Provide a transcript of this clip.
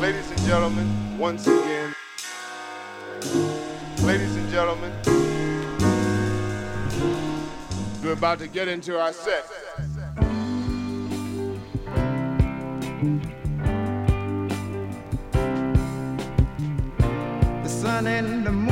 Ladies and gentlemen, once again. Ladies and gentlemen, we're about to get into our set. The sun and the moon